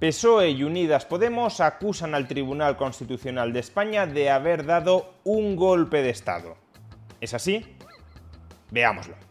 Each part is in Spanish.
PSOE y Unidas Podemos acusan al Tribunal Constitucional de España de haber dado un golpe de Estado. ¿Es así? Veámoslo.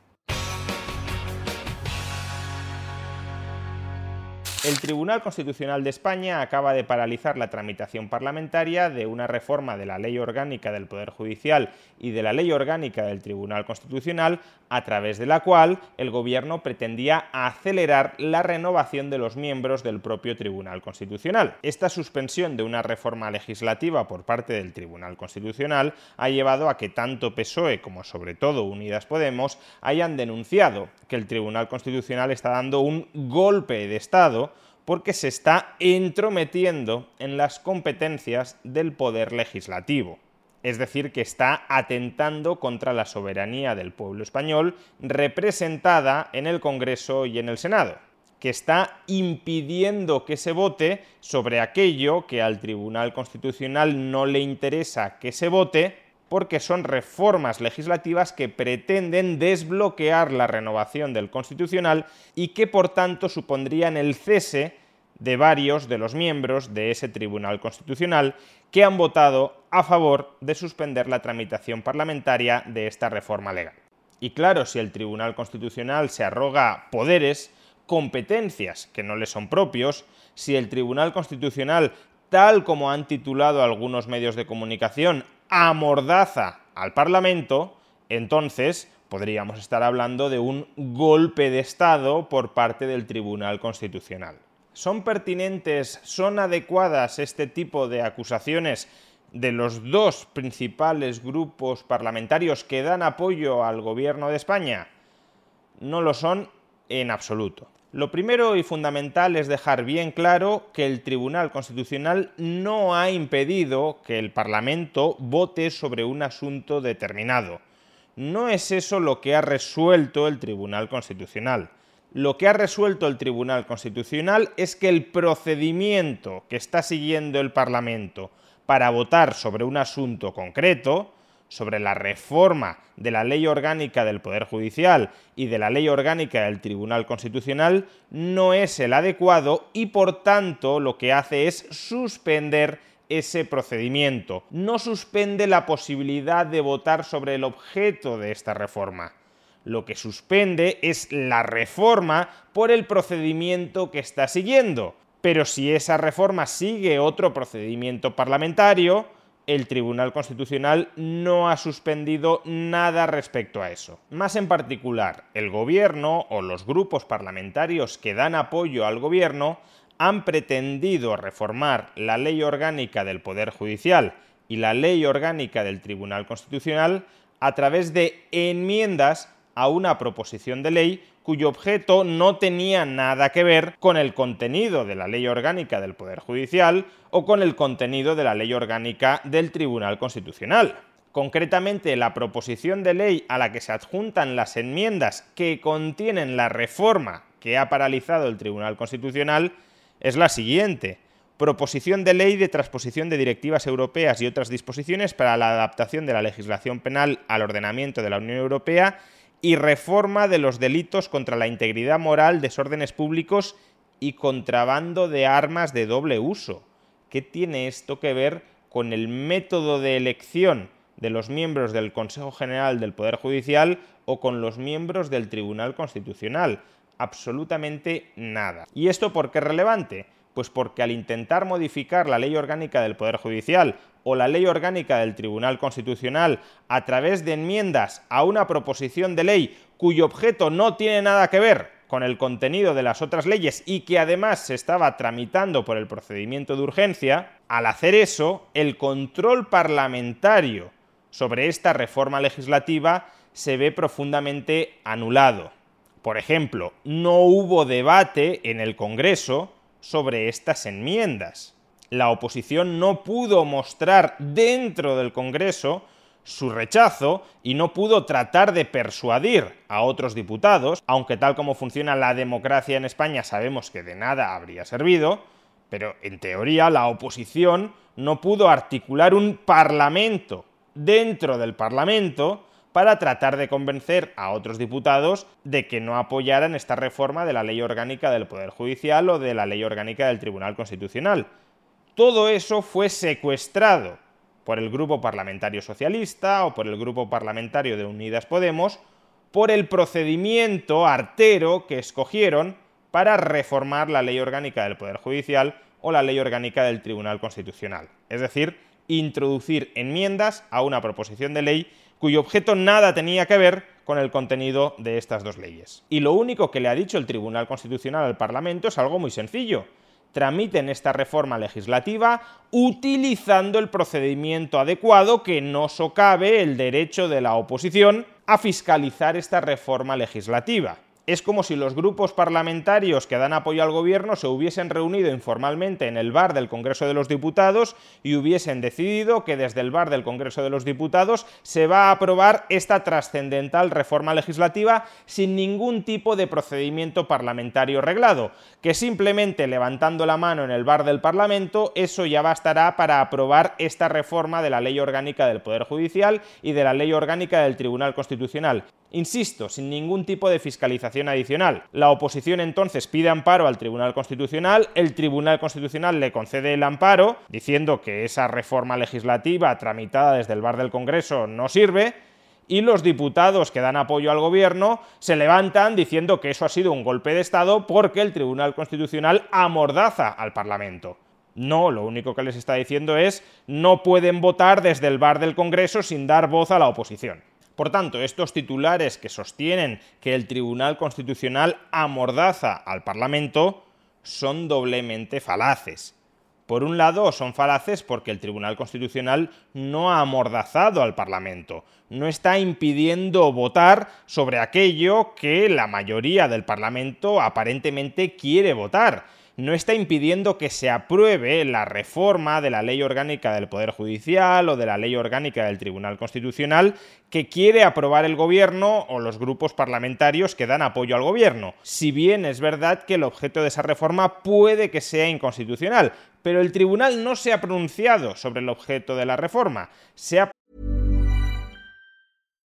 El Tribunal Constitucional de España acaba de paralizar la tramitación parlamentaria de una reforma de la Ley Orgánica del Poder Judicial y de la Ley Orgánica del Tribunal Constitucional, a través de la cual el Gobierno pretendía acelerar la renovación de los miembros del propio Tribunal Constitucional. Esta suspensión de una reforma legislativa por parte del Tribunal Constitucional ha llevado a que tanto PSOE como sobre todo Unidas Podemos hayan denunciado que el Tribunal Constitucional está dando un golpe de Estado porque se está entrometiendo en las competencias del poder legislativo. Es decir, que está atentando contra la soberanía del pueblo español representada en el Congreso y en el Senado, que está impidiendo que se vote sobre aquello que al Tribunal Constitucional no le interesa que se vote, porque son reformas legislativas que pretenden desbloquear la renovación del Constitucional y que por tanto supondrían el cese de varios de los miembros de ese Tribunal Constitucional que han votado a favor de suspender la tramitación parlamentaria de esta reforma legal. Y claro, si el Tribunal Constitucional se arroga poderes, competencias que no le son propios, si el Tribunal Constitucional, tal como han titulado algunos medios de comunicación, amordaza al Parlamento, entonces podríamos estar hablando de un golpe de Estado por parte del Tribunal Constitucional. ¿Son pertinentes, son adecuadas este tipo de acusaciones de los dos principales grupos parlamentarios que dan apoyo al gobierno de España? No lo son en absoluto. Lo primero y fundamental es dejar bien claro que el Tribunal Constitucional no ha impedido que el Parlamento vote sobre un asunto determinado. No es eso lo que ha resuelto el Tribunal Constitucional. Lo que ha resuelto el Tribunal Constitucional es que el procedimiento que está siguiendo el Parlamento para votar sobre un asunto concreto, sobre la reforma de la ley orgánica del Poder Judicial y de la ley orgánica del Tribunal Constitucional no es el adecuado y por tanto lo que hace es suspender ese procedimiento. No suspende la posibilidad de votar sobre el objeto de esta reforma. Lo que suspende es la reforma por el procedimiento que está siguiendo. Pero si esa reforma sigue otro procedimiento parlamentario, el Tribunal Constitucional no ha suspendido nada respecto a eso. Más en particular, el Gobierno o los grupos parlamentarios que dan apoyo al Gobierno han pretendido reformar la ley orgánica del Poder Judicial y la ley orgánica del Tribunal Constitucional a través de enmiendas a una proposición de ley cuyo objeto no tenía nada que ver con el contenido de la ley orgánica del Poder Judicial o con el contenido de la ley orgánica del Tribunal Constitucional. Concretamente, la proposición de ley a la que se adjuntan las enmiendas que contienen la reforma que ha paralizado el Tribunal Constitucional es la siguiente. Proposición de ley de transposición de directivas europeas y otras disposiciones para la adaptación de la legislación penal al ordenamiento de la Unión Europea y reforma de los delitos contra la integridad moral, desórdenes públicos y contrabando de armas de doble uso. ¿Qué tiene esto que ver con el método de elección de los miembros del Consejo General del Poder Judicial o con los miembros del Tribunal Constitucional? Absolutamente nada. ¿Y esto por qué es relevante? Pues porque al intentar modificar la ley orgánica del Poder Judicial o la ley orgánica del Tribunal Constitucional a través de enmiendas a una proposición de ley cuyo objeto no tiene nada que ver con el contenido de las otras leyes y que además se estaba tramitando por el procedimiento de urgencia, al hacer eso, el control parlamentario sobre esta reforma legislativa se ve profundamente anulado. Por ejemplo, no hubo debate en el Congreso sobre estas enmiendas. La oposición no pudo mostrar dentro del Congreso su rechazo y no pudo tratar de persuadir a otros diputados, aunque tal como funciona la democracia en España sabemos que de nada habría servido, pero en teoría la oposición no pudo articular un parlamento dentro del parlamento para tratar de convencer a otros diputados de que no apoyaran esta reforma de la ley orgánica del Poder Judicial o de la ley orgánica del Tribunal Constitucional. Todo eso fue secuestrado por el Grupo Parlamentario Socialista o por el Grupo Parlamentario de Unidas Podemos por el procedimiento artero que escogieron para reformar la ley orgánica del Poder Judicial o la ley orgánica del Tribunal Constitucional. Es decir, introducir enmiendas a una proposición de ley cuyo objeto nada tenía que ver con el contenido de estas dos leyes. Y lo único que le ha dicho el Tribunal Constitucional al Parlamento es algo muy sencillo. Tramiten esta reforma legislativa utilizando el procedimiento adecuado que no socave el derecho de la oposición a fiscalizar esta reforma legislativa es como si los grupos parlamentarios que dan apoyo al gobierno se hubiesen reunido informalmente en el bar del Congreso de los Diputados y hubiesen decidido que desde el bar del Congreso de los Diputados se va a aprobar esta trascendental reforma legislativa sin ningún tipo de procedimiento parlamentario reglado, que simplemente levantando la mano en el bar del Parlamento eso ya bastará para aprobar esta reforma de la Ley Orgánica del Poder Judicial y de la Ley Orgánica del Tribunal Constitucional. Insisto, sin ningún tipo de fiscalización adicional. La oposición entonces pide amparo al Tribunal Constitucional, el Tribunal Constitucional le concede el amparo, diciendo que esa reforma legislativa tramitada desde el bar del Congreso no sirve, y los diputados que dan apoyo al gobierno se levantan diciendo que eso ha sido un golpe de Estado porque el Tribunal Constitucional amordaza al Parlamento. No, lo único que les está diciendo es no pueden votar desde el bar del Congreso sin dar voz a la oposición. Por tanto, estos titulares que sostienen que el Tribunal Constitucional amordaza al Parlamento son doblemente falaces. Por un lado, son falaces porque el Tribunal Constitucional no ha amordazado al Parlamento, no está impidiendo votar sobre aquello que la mayoría del Parlamento aparentemente quiere votar no está impidiendo que se apruebe la reforma de la ley orgánica del Poder Judicial o de la ley orgánica del Tribunal Constitucional que quiere aprobar el gobierno o los grupos parlamentarios que dan apoyo al gobierno. Si bien es verdad que el objeto de esa reforma puede que sea inconstitucional, pero el tribunal no se ha pronunciado sobre el objeto de la reforma, se ha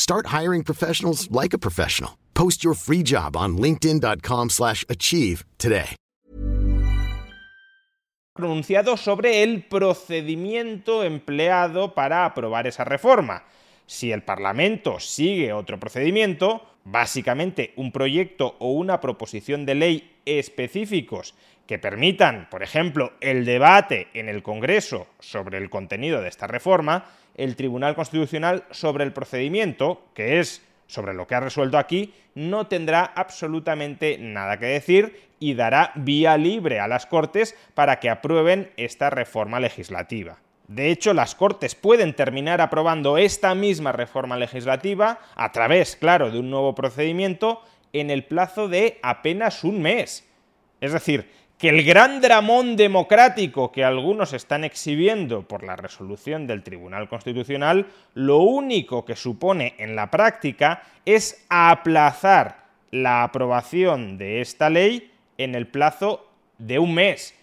Start hiring professionals like a professional. Post your free job on linkedin.com/achieve today. pronunciado sobre el procedimiento empleado para aprobar esa reforma. Si el Parlamento sigue otro procedimiento, básicamente un proyecto o una proposición de ley específicos que permitan, por ejemplo, el debate en el Congreso sobre el contenido de esta reforma, el Tribunal Constitucional sobre el procedimiento, que es sobre lo que ha resuelto aquí, no tendrá absolutamente nada que decir y dará vía libre a las Cortes para que aprueben esta reforma legislativa. De hecho, las Cortes pueden terminar aprobando esta misma reforma legislativa a través, claro, de un nuevo procedimiento en el plazo de apenas un mes. Es decir, que el gran dramón democrático que algunos están exhibiendo por la resolución del Tribunal Constitucional, lo único que supone en la práctica es aplazar la aprobación de esta ley en el plazo de un mes.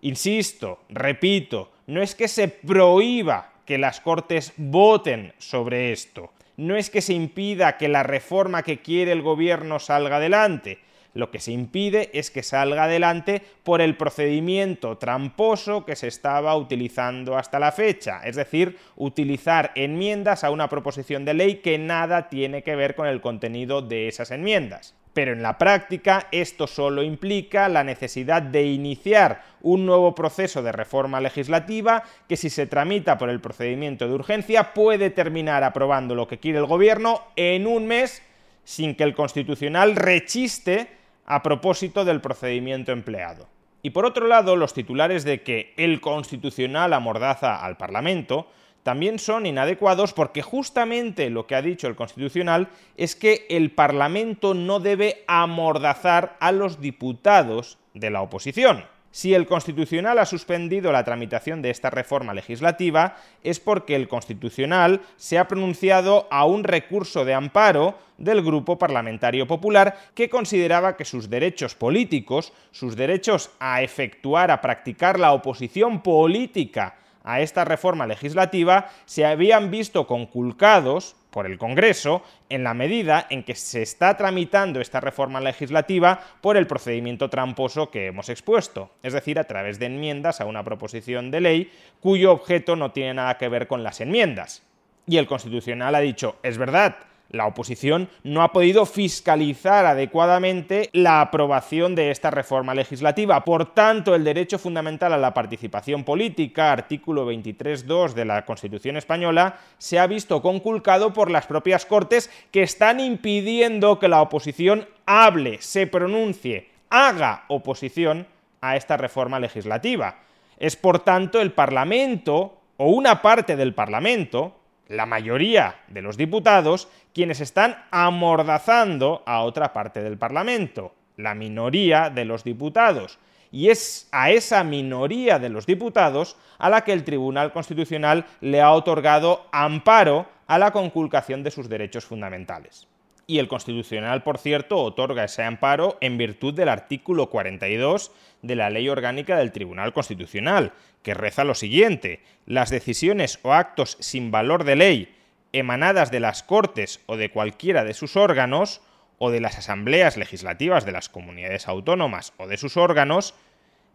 Insisto, repito, no es que se prohíba que las Cortes voten sobre esto, no es que se impida que la reforma que quiere el gobierno salga adelante, lo que se impide es que salga adelante por el procedimiento tramposo que se estaba utilizando hasta la fecha, es decir, utilizar enmiendas a una proposición de ley que nada tiene que ver con el contenido de esas enmiendas. Pero en la práctica esto solo implica la necesidad de iniciar un nuevo proceso de reforma legislativa que si se tramita por el procedimiento de urgencia puede terminar aprobando lo que quiere el gobierno en un mes sin que el constitucional rechiste a propósito del procedimiento empleado. Y por otro lado, los titulares de que el constitucional amordaza al Parlamento también son inadecuados porque justamente lo que ha dicho el constitucional es que el Parlamento no debe amordazar a los diputados de la oposición. Si el Constitucional ha suspendido la tramitación de esta reforma legislativa es porque el Constitucional se ha pronunciado a un recurso de amparo del Grupo Parlamentario Popular que consideraba que sus derechos políticos, sus derechos a efectuar, a practicar la oposición política a esta reforma legislativa, se habían visto conculcados por el Congreso en la medida en que se está tramitando esta reforma legislativa por el procedimiento tramposo que hemos expuesto, es decir, a través de enmiendas a una proposición de ley cuyo objeto no tiene nada que ver con las enmiendas. Y el Constitucional ha dicho, es verdad, la oposición no ha podido fiscalizar adecuadamente la aprobación de esta reforma legislativa. Por tanto, el derecho fundamental a la participación política, artículo 23.2 de la Constitución española, se ha visto conculcado por las propias Cortes que están impidiendo que la oposición hable, se pronuncie, haga oposición a esta reforma legislativa. Es por tanto el Parlamento, o una parte del Parlamento, la mayoría de los diputados quienes están amordazando a otra parte del Parlamento, la minoría de los diputados. Y es a esa minoría de los diputados a la que el Tribunal Constitucional le ha otorgado amparo a la conculcación de sus derechos fundamentales. Y el Constitucional, por cierto, otorga ese amparo en virtud del artículo 42 de la Ley Orgánica del Tribunal Constitucional, que reza lo siguiente, las decisiones o actos sin valor de ley emanadas de las Cortes o de cualquiera de sus órganos, o de las asambleas legislativas de las comunidades autónomas o de sus órganos,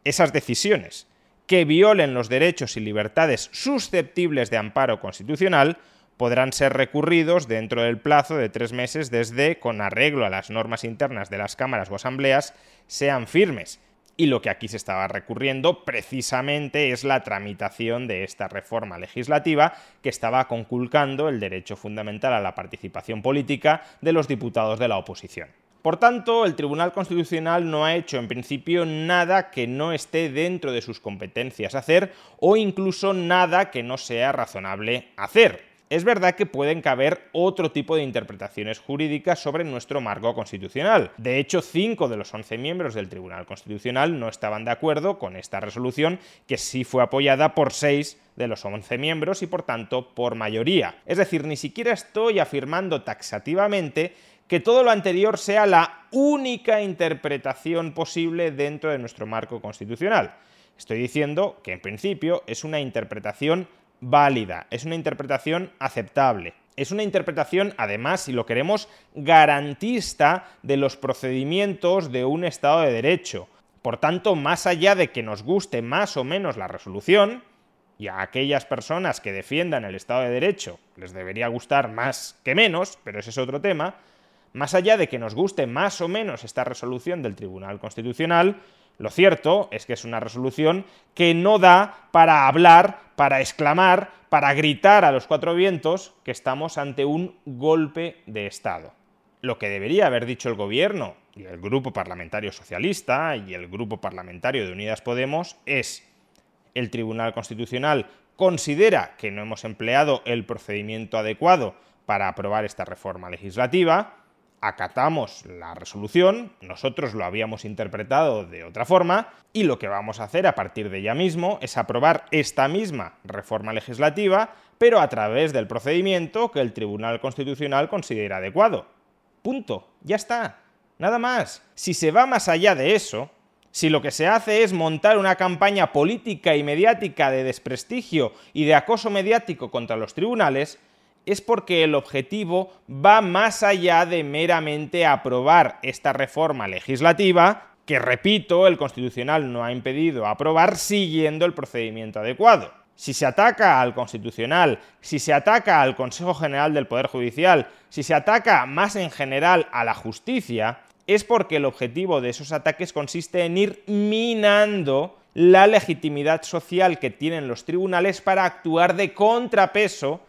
esas decisiones que violen los derechos y libertades susceptibles de amparo constitucional podrán ser recurridos dentro del plazo de tres meses desde, con arreglo a las normas internas de las cámaras o asambleas, sean firmes y lo que aquí se estaba recurriendo precisamente es la tramitación de esta reforma legislativa que estaba conculcando el derecho fundamental a la participación política de los diputados de la oposición. Por tanto, el Tribunal Constitucional no ha hecho en principio nada que no esté dentro de sus competencias hacer o incluso nada que no sea razonable hacer. Es verdad que pueden caber otro tipo de interpretaciones jurídicas sobre nuestro marco constitucional. De hecho, cinco de los once miembros del Tribunal Constitucional no estaban de acuerdo con esta resolución, que sí fue apoyada por seis de los once miembros y por tanto por mayoría. Es decir, ni siquiera estoy afirmando taxativamente que todo lo anterior sea la única interpretación posible dentro de nuestro marco constitucional. Estoy diciendo que en principio es una interpretación válida, es una interpretación aceptable. Es una interpretación, además, si lo queremos, garantista de los procedimientos de un Estado de Derecho. Por tanto, más allá de que nos guste más o menos la resolución, y a aquellas personas que defiendan el Estado de Derecho les debería gustar más que menos, pero ese es otro tema, Más allá de que nos guste más o menos esta resolución del Tribunal Constitucional, lo cierto es que es una resolución que no da para hablar, para exclamar, para gritar a los cuatro vientos que estamos ante un golpe de Estado. Lo que debería haber dicho el gobierno y el Grupo Parlamentario Socialista y el Grupo Parlamentario de Unidas Podemos es el Tribunal Constitucional considera que no hemos empleado el procedimiento adecuado para aprobar esta reforma legislativa, acatamos la resolución, nosotros lo habíamos interpretado de otra forma, y lo que vamos a hacer a partir de ya mismo es aprobar esta misma reforma legislativa, pero a través del procedimiento que el Tribunal Constitucional considera adecuado. Punto, ya está, nada más. Si se va más allá de eso, si lo que se hace es montar una campaña política y mediática de desprestigio y de acoso mediático contra los tribunales, es porque el objetivo va más allá de meramente aprobar esta reforma legislativa, que repito, el Constitucional no ha impedido aprobar siguiendo el procedimiento adecuado. Si se ataca al Constitucional, si se ataca al Consejo General del Poder Judicial, si se ataca más en general a la justicia, es porque el objetivo de esos ataques consiste en ir minando la legitimidad social que tienen los tribunales para actuar de contrapeso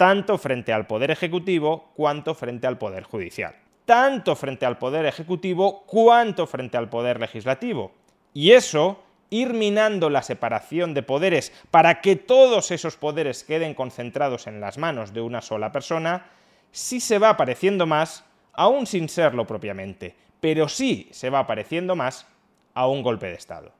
tanto frente al Poder Ejecutivo cuanto frente al Poder Judicial. Tanto frente al Poder Ejecutivo cuanto frente al Poder Legislativo. Y eso, ir minando la separación de poderes para que todos esos poderes queden concentrados en las manos de una sola persona, sí se va pareciendo más aún sin serlo propiamente, pero sí se va pareciendo más a un golpe de Estado.